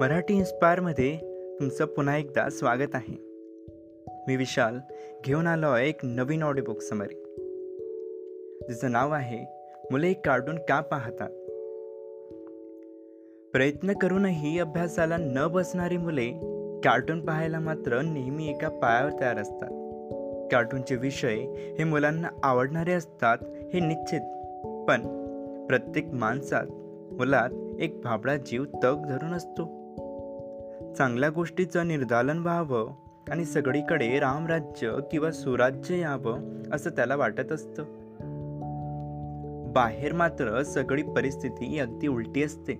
मराठी इन्स्पायरमध्ये तुमचं पुन्हा एकदा स्वागत आहे. मी विशाल घेऊन आलो आहे एक नवीन ऑडिओ बुक समरी जिचं नाव आहे मुले कार्टून का पाहतात? प्रयत्न करूनही अभ्यासाला न बसणारी मुले कार्टून पाहायला मात्र नेहमी एका पायावर तयार असतात. कार्टूनचे विषय हे मुलांना आवडणारे असतात हे निश्चित. पण प्रत्येक माणसात मुलात एक भाबडा जीव तग धरून असतो. चांगल्या गोष्टीचं निर्दालन व्हावं आणि सगळीकडे रामराज्य किंवा सुराज्य यावं असं त्याला वाटत असतं. बाहेर मात्र सगळी परिस्थिती अगदी उलटी असते.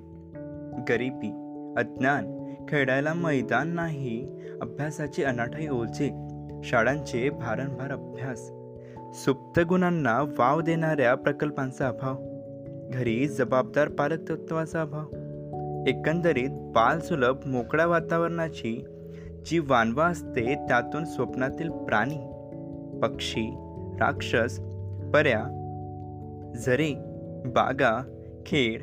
गरिबी अज्ञान खेळायला मैदान नाही अभ्यासाची अनाठाई ओझे शाळांचे भारंभार अभ्यास सुप्त गुणांना वाव देणाऱ्या प्रकल्पांचा अभाव घरी जबाबदार पालकतत्वाचा अभाव एकंदरीत बालसुलभ मोकळ्या वातावरणाची जी वानवा असते त्यातून स्वप्नातील प्राणी पक्षी राक्षस पर्या झरे बागा खेळ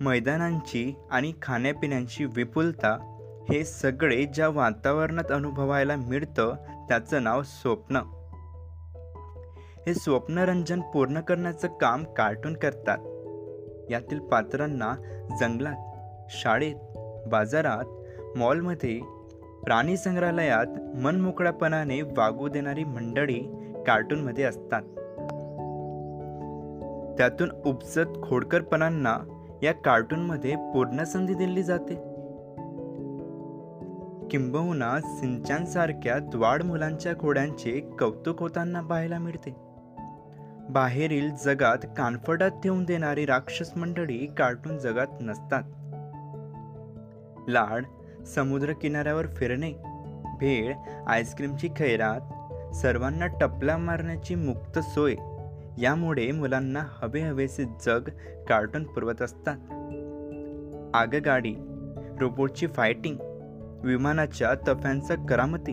मैदानांची आणि खाण्यापिण्यांची विपुलता हे सगळे ज्या वातावरणात अनुभवायला मिळतं त्याचं नाव स्वप्न. हे स्वप्नरंजन पूर्ण करण्याचं काम कार्टून करतात. यातील पात्रांना जंगलात शाळेत बाजारात मॉलमध्ये प्राणी संग्रहालयात मनमोकळ्यापणाने वागू देणारी मंडळी कार्टूनमध्ये असतात. त्यातून उपजत खोडकरपणांना या कार्टूनमध्ये पूर्ण संधी दिली जाते. किंबहुना सिंचांसारख्या द्वाड मुलांच्या खोड्यांचे कौतुक होताना पाहायला मिळते. बाहेरील जगात कानफडात ठेवून देणारी राक्षस मंडळी कार्टून जगात नसतात. लाड समुद्रकिनाऱ्यावर फिरणे भेळ आईस्क्रीमची खैरात सर्वांना टपला मारण्याची मुक्त सोय यामुळे मुलांना हवे हवेसे जग कार्टून पुरवत असतात. आगगाडी रोबोटची फायटिंग विमानाच्या तफ्यांचा करामती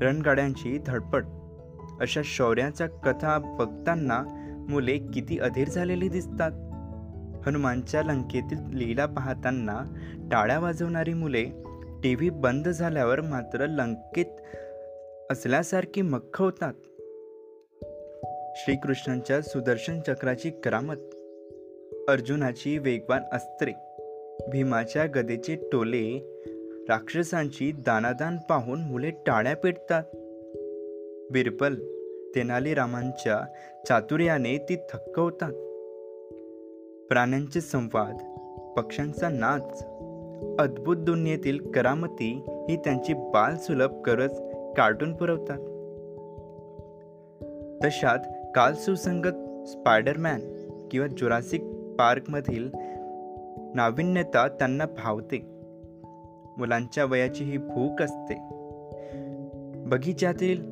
रणगाड्यांची धडपड अशा शौर्याच्या कथा बघताना मुले किती अधीर झालेली दिसतात. हनुमानच्या लंकेतील लीला पाहताना टाळ्या वाजवणारी मुले टी व्ही बंद झाल्यावर मात्र लंकेत असल्यासारखी मख्ख होतात. श्रीकृष्णांच्या सुदर्शन चक्राची करामत अर्जुनाची वेगवान अस्त्रे भीमाच्या गदेचे टोले राक्षसांची दानादान पाहून मुले टाळ्या पेटतात. बिरबल तेनालीरामांच्या चातुर्याने ती थक्क होतात. प्राण्यांचे संवाद पक्ष्यांचा नाच अद्भुत दुनियेतील करामती ही त्यांची बालसुलभ गरज कार्टून पुरवतात. तशात काल सुसंगत स्पायडरमॅन किंवा जुरासिक पार्कमधील नाविन्यता त्यांना भावते. मुलांच्या वयाची ही भूक असते. बगीच्यातील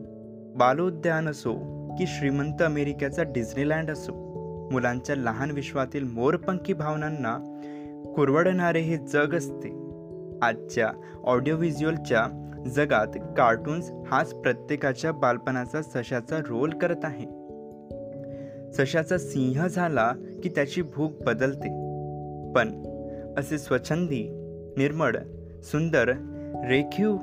बालोद्यान असो की श्रीमंत अमेरिकेचा डिझनीलँड असो मुलांच्या लहान विश्वातील मोरपंखी भावनांना कुरवडणारे हे जग असते. आजच्या ऑडिओ व्हिज्युअलच्या जगात कार्टून्स हाच प्रत्येकाच्या बालपणाचा सशाचा रोल करत आहे. सशाचा सिंह झाला की त्याची भूक बदलते. पण असे स्वच्छंदी निर्मळ सुंदर रेखीव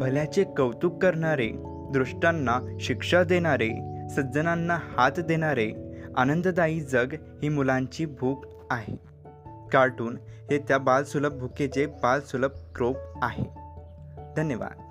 भल्याचे कौतुक करणारे दृष्टांना शिक्षा देणारे सज्जनांना हात देणारे आनंददायी जग ही मुलांची भूक आहे. कार्टून हे त्या बालसुलभ भूकेचे बालसुलभ क्रोप आहे. धन्यवाद.